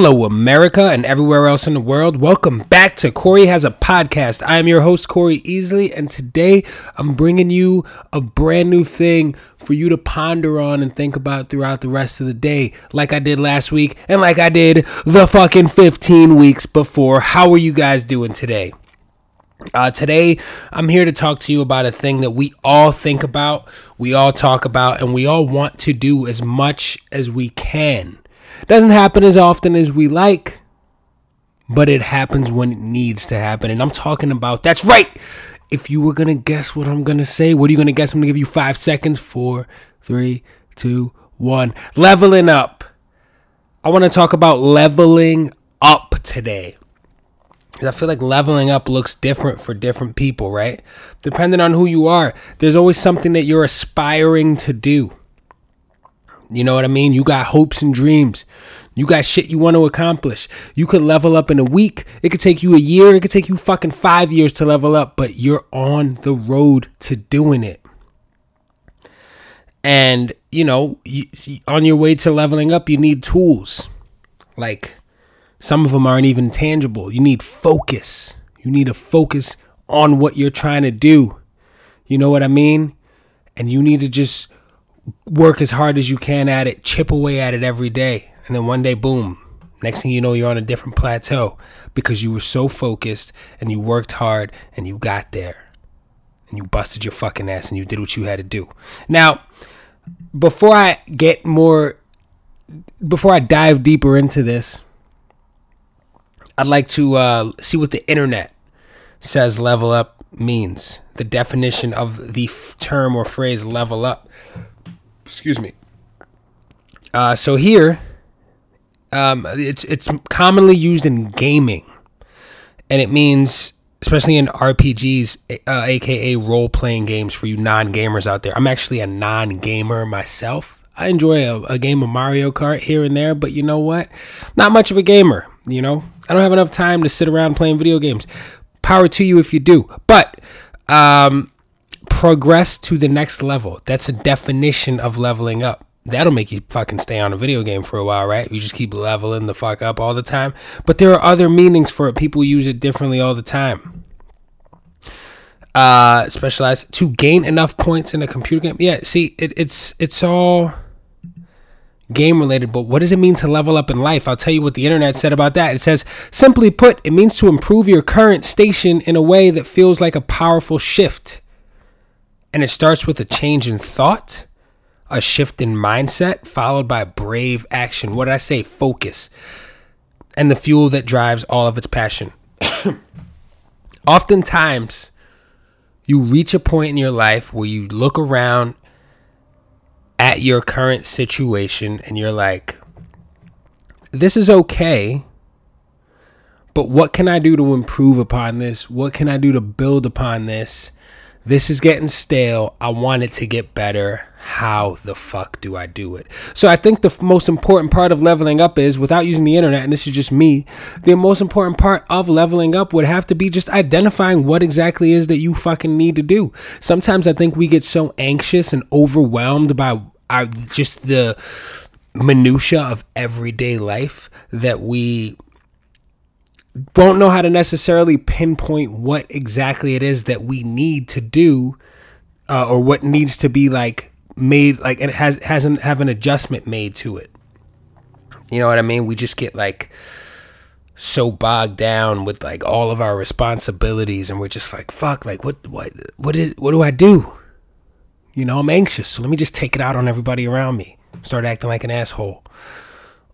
Hello, America, and everywhere else in the world. Welcome back to Corey Has a Podcast. I am your host, Corey Easley, and today I'm bringing you a brand new thing for you to ponder on and think about throughout the rest of the day, like I did last week and like I did the fucking 15 weeks before. How are you guys doing today? Uh, today, I'm here to talk to you about a thing that we all think about, we all talk about, and we all want to do as much as we can doesn't happen as often as we like, but it happens when it needs to happen. And I'm talking about that's right. If you were gonna guess what I'm gonna say, what are you gonna guess? I'm gonna give you five seconds. Four, three, two, one. Leveling up. I want to talk about leveling up today. I feel like leveling up looks different for different people, right? Depending on who you are, there's always something that you're aspiring to do. You know what I mean? You got hopes and dreams. You got shit you want to accomplish. You could level up in a week. It could take you a year. It could take you fucking five years to level up, but you're on the road to doing it. And, you know, on your way to leveling up, you need tools. Like, some of them aren't even tangible. You need focus. You need to focus on what you're trying to do. You know what I mean? And you need to just work as hard as you can at it, chip away at it every day. And then one day, boom, next thing you know, you're on a different plateau because you were so focused and you worked hard and you got there and you busted your fucking ass and you did what you had to do. Now, before I get more, before I dive deeper into this, I'd like to uh, see what the internet says level up means. The definition of the f- term or phrase level up. Excuse me. Uh, so here, um, it's it's commonly used in gaming, and it means especially in RPGs, uh, aka role playing games for you non gamers out there. I'm actually a non gamer myself. I enjoy a, a, game of Mario Kart here and there, but you know what? Not much of a gamer. You know, I don't have enough time to sit around playing video games. Power to you if you do, but um, progress to the next level. That's a definition of leveling up. That'll make you fucking stay on a video game for a while, right? You just keep leveling the fuck up all the time. But there are other meanings for it. People use it differently all the time. Uh, specialized to gain enough points in a computer game. Yeah, see, it, it's it's all game related, but what does it mean to level up in life? I'll tell you what the internet said about that. It says, simply put, it means to improve your current station in a way that feels like a powerful shift and it starts with a change in thought, a shift in mindset, followed by brave action. What did I say? Focus. And the fuel that drives all of its passion. Oftentimes, you reach a point in your life where you look around at your current situation and you're like, this is okay, but what can I do to improve upon this? What can I do to build upon this? This is getting stale. I want it to get better. How the fuck do I do it? So I think the f- most important part of leveling up is without using the internet, and this is just me, the most important part of leveling up would have to be just identifying what exactly is that you fucking need to do. Sometimes I think we get so anxious and overwhelmed by our just the minutia of everyday life that we won't know how to necessarily pinpoint what exactly it is that we need to do uh, or what needs to be like made like it has hasn't have an adjustment made to it. You know what i mean? We just get like so bogged down with like all of our responsibilities and we're just like fuck like what what what is what do i do? You know i'm anxious so let me just take it out on everybody around me. Start acting like an asshole.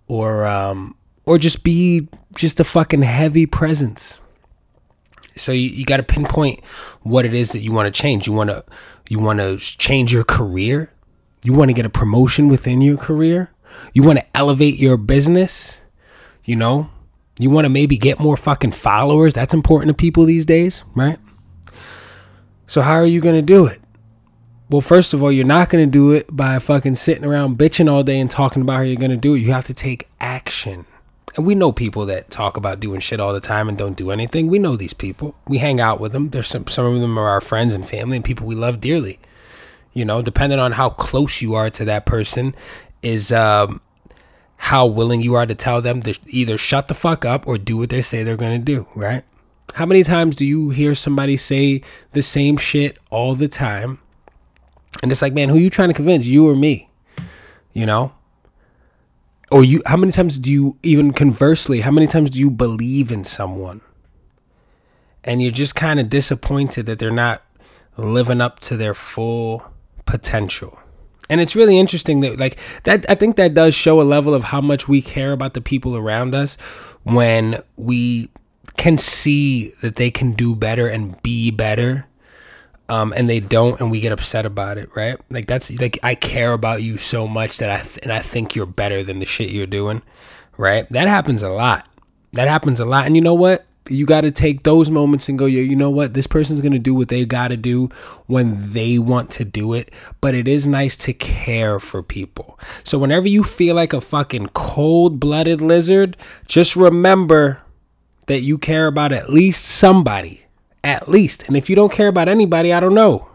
Or um or just be just a fucking heavy presence. So you, you got to pinpoint what it is that you want to change. You want to you want to change your career. You want to get a promotion within your career. You want to elevate your business. You know, you want to maybe get more fucking followers. That's important to people these days, right? So how are you going to do it? Well, first of all, you're not going to do it by fucking sitting around bitching all day and talking about how you're going to do it. You have to take action. And we know people that talk about doing shit all the time and don't do anything. We know these people. We hang out with them. There's some some of them are our friends and family and people we love dearly. You know, depending on how close you are to that person, is um, how willing you are to tell them to either shut the fuck up or do what they say they're going to do, right? How many times do you hear somebody say the same shit all the time? And it's like, man, who you trying to convince, you or me? You know? Or you how many times do you even conversely, how many times do you believe in someone? And you're just kind of disappointed that they're not living up to their full potential. And it's really interesting that like that I think that does show a level of how much we care about the people around us when we can see that they can do better and be better um, and they don't and we get upset about it right like that's like i care about you so much that i th- and i think you're better than the shit you're doing right that happens a lot that happens a lot and you know what you got to take those moments and go, yeah, you know what? This person's to do what they got to do when they want to do it. But it is nice to care for people. So whenever you feel like a fucking cold blooded lizard, just remember that you care about at least somebody. At least. And if you don't care about anybody, I don't know.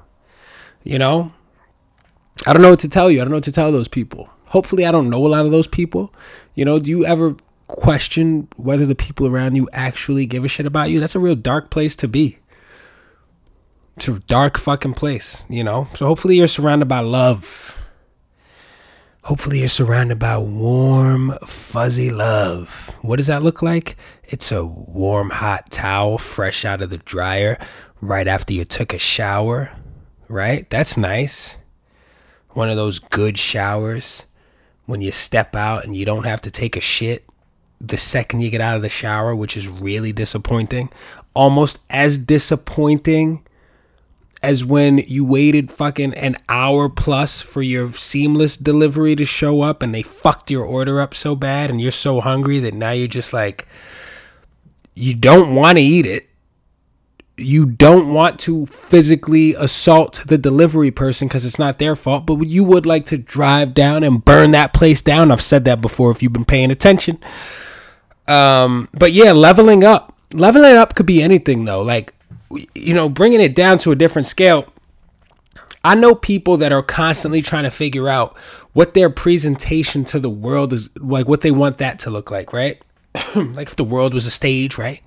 You know? I don't know what to tell you. I don't know what to tell those people. Hopefully, I don't know a lot of those people. You know, do you ever question whether the people around you actually give a shit about you, that's a real dark place to be. It's a dark fucking place, you know? So hopefully you're surrounded by love. Hopefully you're surrounded by warm, fuzzy love. What does that look like? It's a warm, hot towel fresh out of the dryer right after you took a shower, right? That's nice. One of those good showers when you step out and you don't have to take a shit the second you get out of the shower, which is really disappointing. Almost as disappointing as when you waited fucking an hour plus for your seamless delivery to show up and they fucked your order up so bad and you're so hungry that now you're just like you don't want to eat it. You don't want to physically assault the delivery person because it's not their fault, but you would like to drive down and burn that place down. I've said that before if you've been paying attention. Um, but yeah, leveling up. Leveling up could be anything though. Like, you know, bringing it down to a different scale. I know people that are constantly trying to figure out what their presentation to the world is like, what they want that to look like, right? like if the world was a stage, right?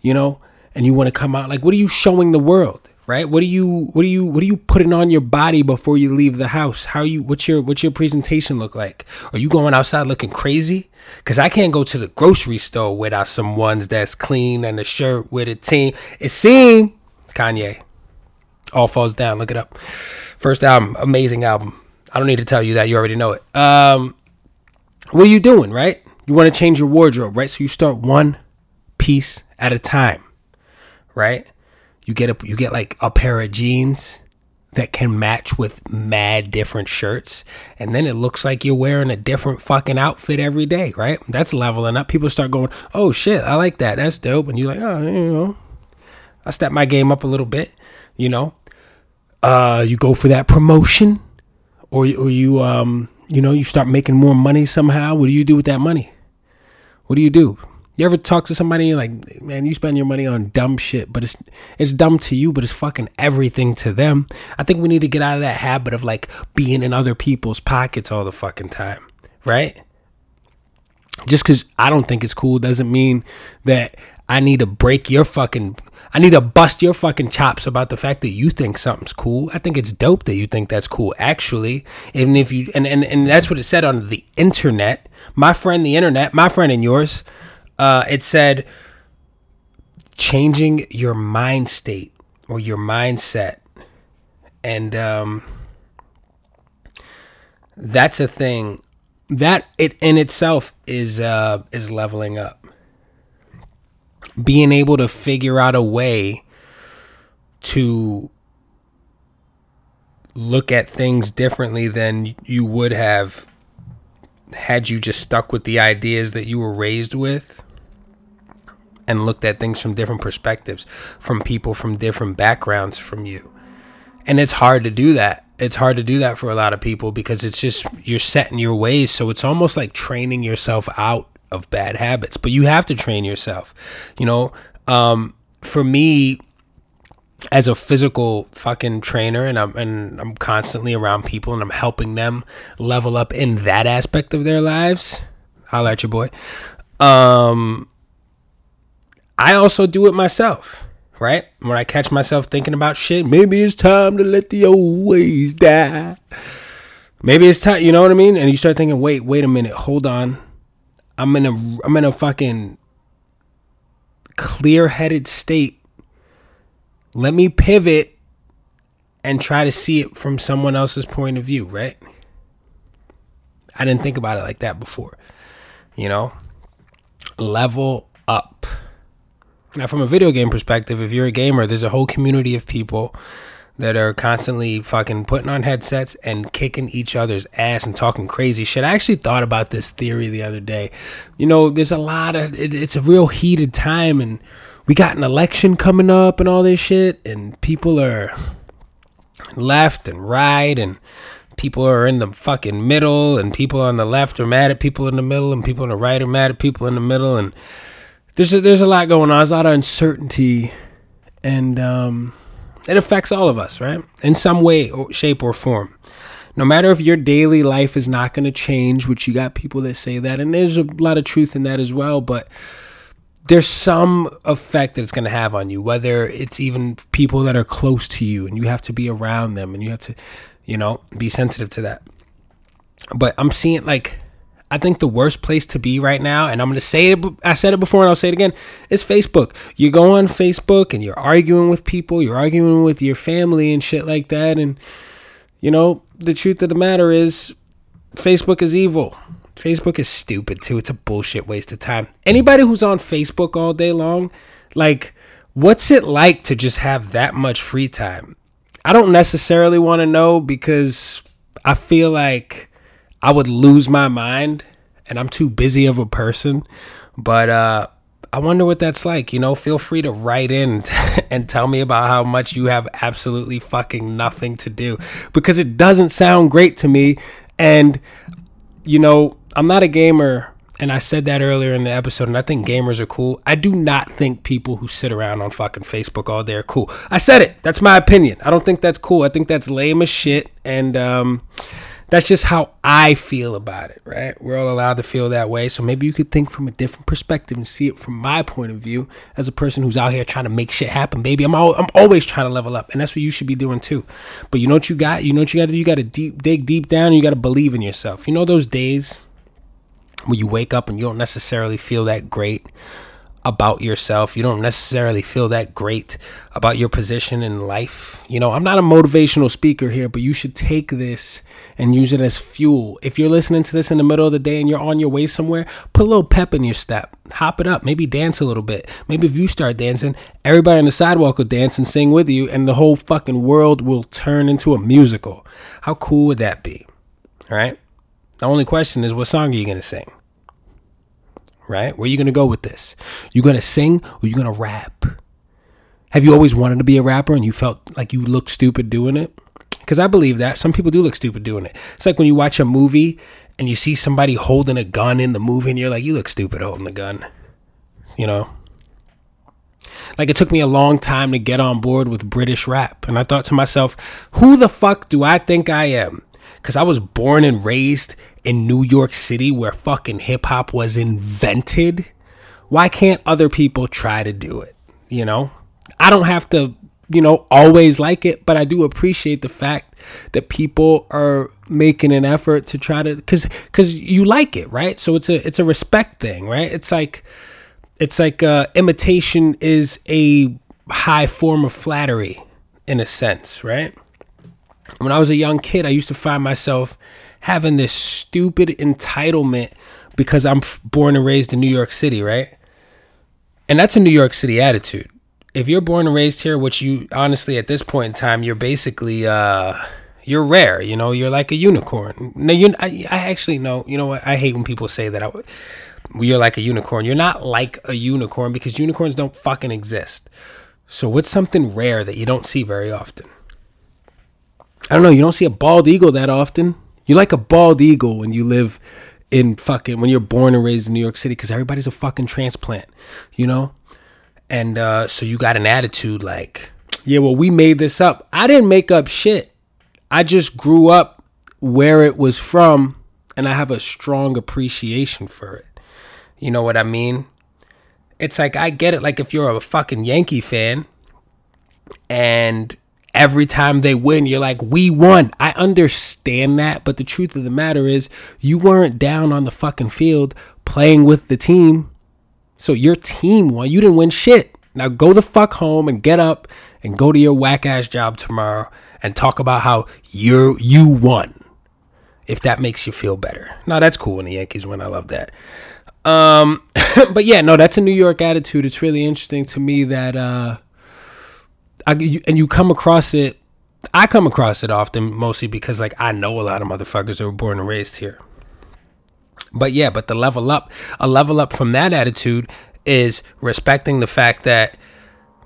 You know, and you want to come out like, what are you showing the world? Right? What do you what do you what are you putting on your body before you leave the house? How you what's your what's your presentation look like? Are you going outside looking crazy? Cause I can't go to the grocery store without some ones that's clean and a shirt with a team. It seemed Kanye. All falls down. Look it up. First album, amazing album. I don't need to tell you that. You already know it. Um, what are you doing, right? You want to change your wardrobe, right? So you start one piece at a time, right? You get a you get like a pair of jeans that can match with mad different shirts and then it looks like you're wearing a different fucking outfit every day, right? That's leveling up. People start going, "Oh shit, I like that. That's dope." And you're like, "Oh, you know, I step my game up a little bit, you know." Uh you go for that promotion or or you um you know, you start making more money somehow. What do you do with that money? What do you do? You ever talk to somebody like, man, you spend your money on dumb shit, but it's it's dumb to you, but it's fucking everything to them. I think we need to get out of that habit of like being in other people's pockets all the fucking time, right? Just because I don't think it's cool doesn't mean that I need to break your fucking I need to bust your fucking chops about the fact that you think something's cool. I think it's dope that you think that's cool, actually. And if you and, and, and that's what it said on the internet. My friend the internet, my friend and yours uh, it said changing your mind state or your mindset, and um, that's a thing that it in itself is uh, is leveling up. Being able to figure out a way to look at things differently than you would have had you just stuck with the ideas that you were raised with and looked at things from different perspectives, from people from different backgrounds from you. And it's hard to do that. It's hard to do that for a lot of people because it's just you're set in your ways. So it's almost like training yourself out of bad habits. But you have to train yourself. You know, um, for me, as a physical fucking trainer and I'm and I'm constantly around people and I'm helping them level up in that aspect of their lives I'll at your boy. Um, I also do it myself, right? When I catch myself thinking about shit, maybe it's time to let the old ways die. Maybe it's time, you know what I mean? And you start thinking, wait, wait a minute, hold on. I'm in a I'm in a fucking clear-headed state. Let me pivot and try to see it from someone else's point of view, right? I didn't think about it like that before. You know? Level up. Now, from a video game perspective, if you're a gamer, there's a whole community of people that are constantly fucking putting on headsets and kicking each other's ass and talking crazy shit. I actually thought about this theory the other day. You know, there's a lot of it, it's a real heated time and we got an election coming up and all this shit and people are left and right and people are in the fucking middle and people on the left are mad at people in the middle and people on the right are mad at people in the middle and there's a, there's a lot going on. There's a lot of uncertainty and um it affects all of us, right? In some way, or shape, or form. No matter if your daily life is not going to change, which you got people that say that, and there's a lot of truth in that as well, but there's some effect that it's going to have on you, whether it's even people that are close to you and you have to be around them and you have to, you know, be sensitive to that. But I'm seeing like I think the worst place to be right now, and I'm going to say it, I said it before and I'll say it again, is Facebook. You go on Facebook and you're arguing with people, you're arguing with your family and shit like that. And, you know, the truth of the matter is, Facebook is evil. Facebook is stupid too. It's a bullshit waste of time. Anybody who's on Facebook all day long, like, what's it like to just have that much free time? I don't necessarily want to know because I feel like I would lose my mind and I'm too busy of a person. But uh, I wonder what that's like. You know, feel free to write in and tell me about how much you have absolutely fucking nothing to do because it doesn't sound great to me. And, you know, I'm not a gamer. And I said that earlier in the episode, and I think gamers are cool. I do not think people who sit around on fucking Facebook all day are cool. I said it. That's my opinion. I don't think that's cool. I think that's lame as shit. And, um, that's just how I feel about it, right? We're all allowed to feel that way. So maybe you could think from a different perspective and see it from my point of view as a person who's out here trying to make shit happen, baby. I'm all, I'm always trying to level up, and that's what you should be doing too. But you know what you got? You know what you got to do? You got to deep dig deep down. you got to believe in yourself. You know those days when you wake up and you don't necessarily feel that great about yourself. You don't necessarily feel that great about your position in life. You know, I'm not a motivational speaker here, but you should take this and use it as fuel. If you're listening to this in the middle of the day and you're on your way somewhere, put a little pep in your step. Hop it up. Maybe dance a little bit. Maybe if you start dancing, everybody on the sidewalk will dance and sing with you, and the whole fucking world will turn into a musical. How cool would that be? All right? The only question is, what song are you going to sing? Right? Where are you going to go with this? You going to sing or you going to rap? Have you always wanted to be a rapper and you felt like you looked stupid doing it? Because I believe that some people do look stupid doing it. It's like when you watch a movie and you see somebody holding a gun in the movie and you're like, you look stupid holding a gun. You know? Like it took me a long time to get on board with British rap. And I thought to myself, who the fuck do I think I am? Because I was born and raised in New York City where fucking hip hop was invented. Why can't other people try to do it? You know? I don't have to, you know, always like it, but I do appreciate the fact that people are making an effort to try to cuz cuz you like it, right? So it's a it's a respect thing, right? It's like it's like uh imitation is a high form of flattery in a sense, right? When I was a young kid, I used to find myself having this stupid entitlement because I'm born and raised in New York City, right? And that's a New York City attitude. If you're born and raised here, which you honestly at this point in time, you're basically uh you're rare, you know, you're like a unicorn. No, you I, I actually know, you know what? I hate when people say that I you're like a unicorn. You're not like a unicorn because unicorns don't fucking exist. So what's something rare that you don't see very often? I don't know, you don't see a bald eagle that often. You like a bald eagle when you live in fucking when you're born and raised in New York City because everybody's a fucking transplant, you know? And uh, so you got an attitude like, yeah, well, we made this up. I didn't make up shit. I just grew up where it was from and I have a strong appreciation for it. You know what I mean? It's like I get it like if you're a fucking Yankee fan and every time they win, you're like, we won. I understand that, but the truth of the matter is, you weren't down on the fucking field playing with the team. So your team won. You didn't win shit. Now go the fuck home and get up and go to your whack ass job tomorrow and talk about how you you won. If that makes you feel better. No, that's cool when the Yankees win. I love that. Um, but yeah, no, that's a New York attitude. It's really interesting to me that uh, I, you, and you come across it. I come across it often, mostly because like I know a lot of motherfuckers that were born and raised here. But yeah, but the level up, a level up from that attitude is respecting the fact that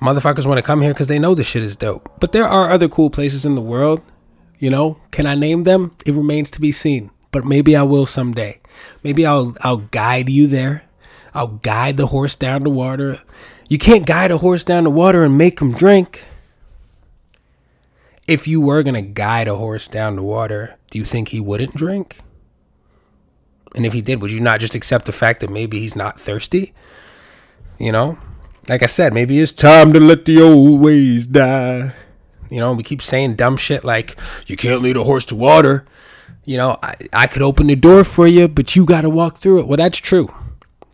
motherfuckers want to come here because they know this shit is dope. But there are other cool places in the world. You know, can I name them? It remains to be seen. But maybe I will someday. Maybe I'll I'll guide you there. I'll guide the horse down the water. You can't guide a horse down the water and make him drink if you were going to guide a horse down the water, do you think he wouldn't drink? And if he did, would you not just accept the fact that maybe he's not thirsty? You know? Like I said, maybe it's time to let the old ways die. You know, we keep saying dumb shit like, you can't lead a horse to water. You know, I, I could open the door for you, but you got to walk through it. Well, that's true.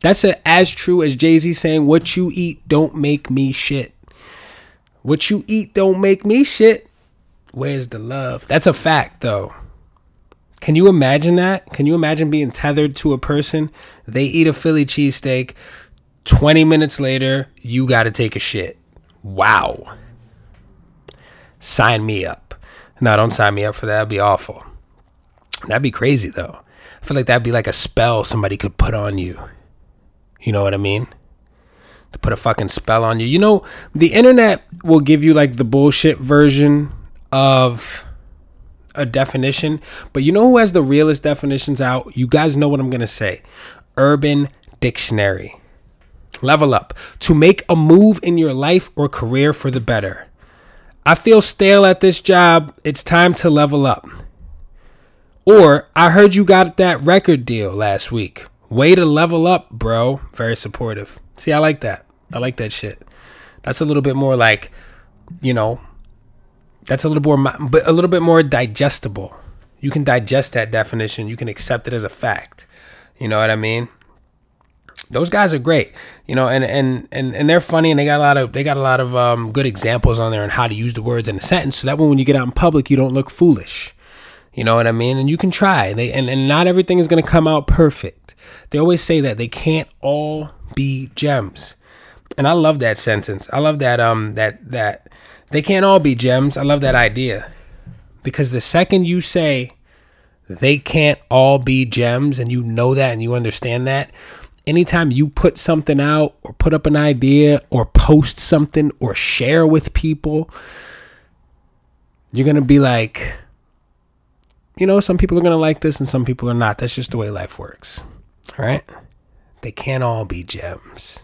That's a, as true as Jay Z saying, what you eat don't make me shit. What you eat don't make me shit. Where's the love? That's a fact, though. Can you imagine that? Can you imagine being tethered to a person? They eat a Philly cheesesteak. 20 minutes later, you got to take a shit. Wow. Sign me up. No, don't sign me up for that. That'd be awful. That'd be crazy, though. I feel like that'd be like a spell somebody could put on you. You know what I mean? To put a fucking spell on you. You know, the internet will give you like the bullshit version of a definition, but you know who has the realest definitions out? You guys know what I'm going to say. Urban Dictionary. Level up. To make a move in your life or career for the better. I feel stale at this job. It's time to level up. Or I heard you got that record deal last week. Way to level up, bro. Very supportive. See, I like that. I like that shit. That's a little bit more like, you know, that's a little more, but a little bit more digestible. You can digest that definition. You can accept it as a fact. You know what I mean? Those guys are great, you know, and and and and they're funny, and they got a lot of they got a lot of um, good examples on there on how to use the words in a sentence, so that when you get out in public, you don't look foolish. You know what I mean? And you can try. They and, and not everything is gonna come out perfect. They always say that they can't all be gems, and I love that sentence. I love that um that that they can't all be gems. I love that idea. Because the second you say they can't all be gems and you know that and you understand that, anytime you put something out or put up an idea or post something or share with people, you're going to be like, you know, some people are going to like this and some people are not. That's just the way life works. All right? They can't all be gems.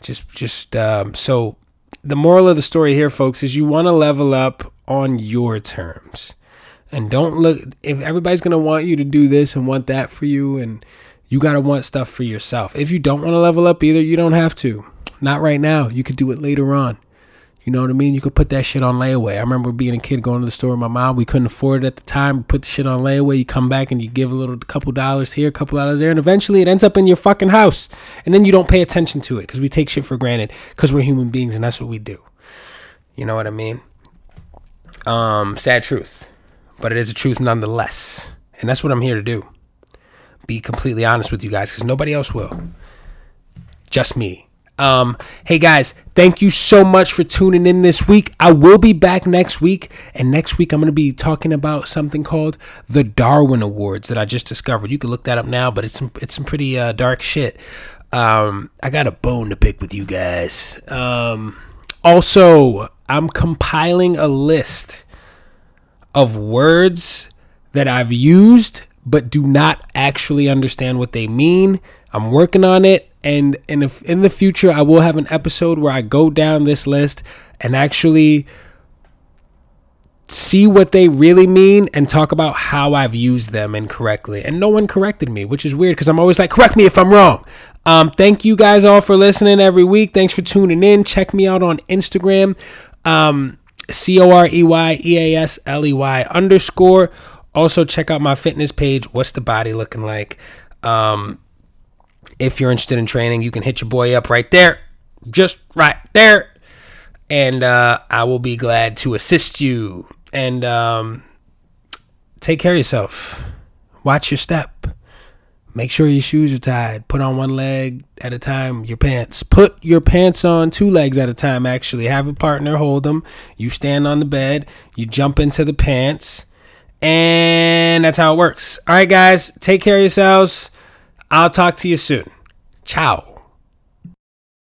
Just, just, um, so the moral of the story here, folks, is you want to level up on your terms. And don't look, if everybody's going to want you to do this and want that for you, and you got to want stuff for yourself. If you don't want to level up either, you don't have to. Not right now. You could do it later on. You know what I mean? You could put that shit on layaway. I remember being a kid going to the store with my mom. We couldn't afford it at the time. Put the shit on layaway. You come back and you give a little couple dollars here, a couple dollars there, and eventually it ends up in your fucking house. And then you don't pay attention to it because we take shit for granted because we're human beings and that's what we do. You know what I mean? Um, sad truth, but it is a truth nonetheless, and that's what I'm here to do. Be completely honest with you guys because nobody else will. Just me. Um, hey guys, thank you so much for tuning in this week. I will be back next week, and next week I'm going to be talking about something called the Darwin Awards that I just discovered. You can look that up now, but it's some it's some pretty uh, dark shit. Um, I got a bone to pick with you guys. Um, also, I'm compiling a list of words that I've used but do not actually understand what they mean. I'm working on it and in the, in the future I will have an episode where I go down this list and actually see what they really mean and talk about how I've used them incorrectly. And no one corrected me, which is weird because I'm always like, correct me if I'm wrong. Um, thank you guys all for listening every week. Thanks for tuning in. Check me out on Instagram, um, C O R E Y E A S L E Y underscore. Also, check out my fitness page. What's the body looking like? Um, if you're interested in training, you can hit your boy up right there, just right there. And uh, I will be glad to assist you. And um, take care of yourself. Watch your step. Make sure your shoes are tied. Put on one leg at a time your pants. Put your pants on two legs at a time, actually. Have a partner hold them. You stand on the bed. You jump into the pants. And that's how it works. All right, guys. Take care of yourselves. I'll talk to you soon. Ciao.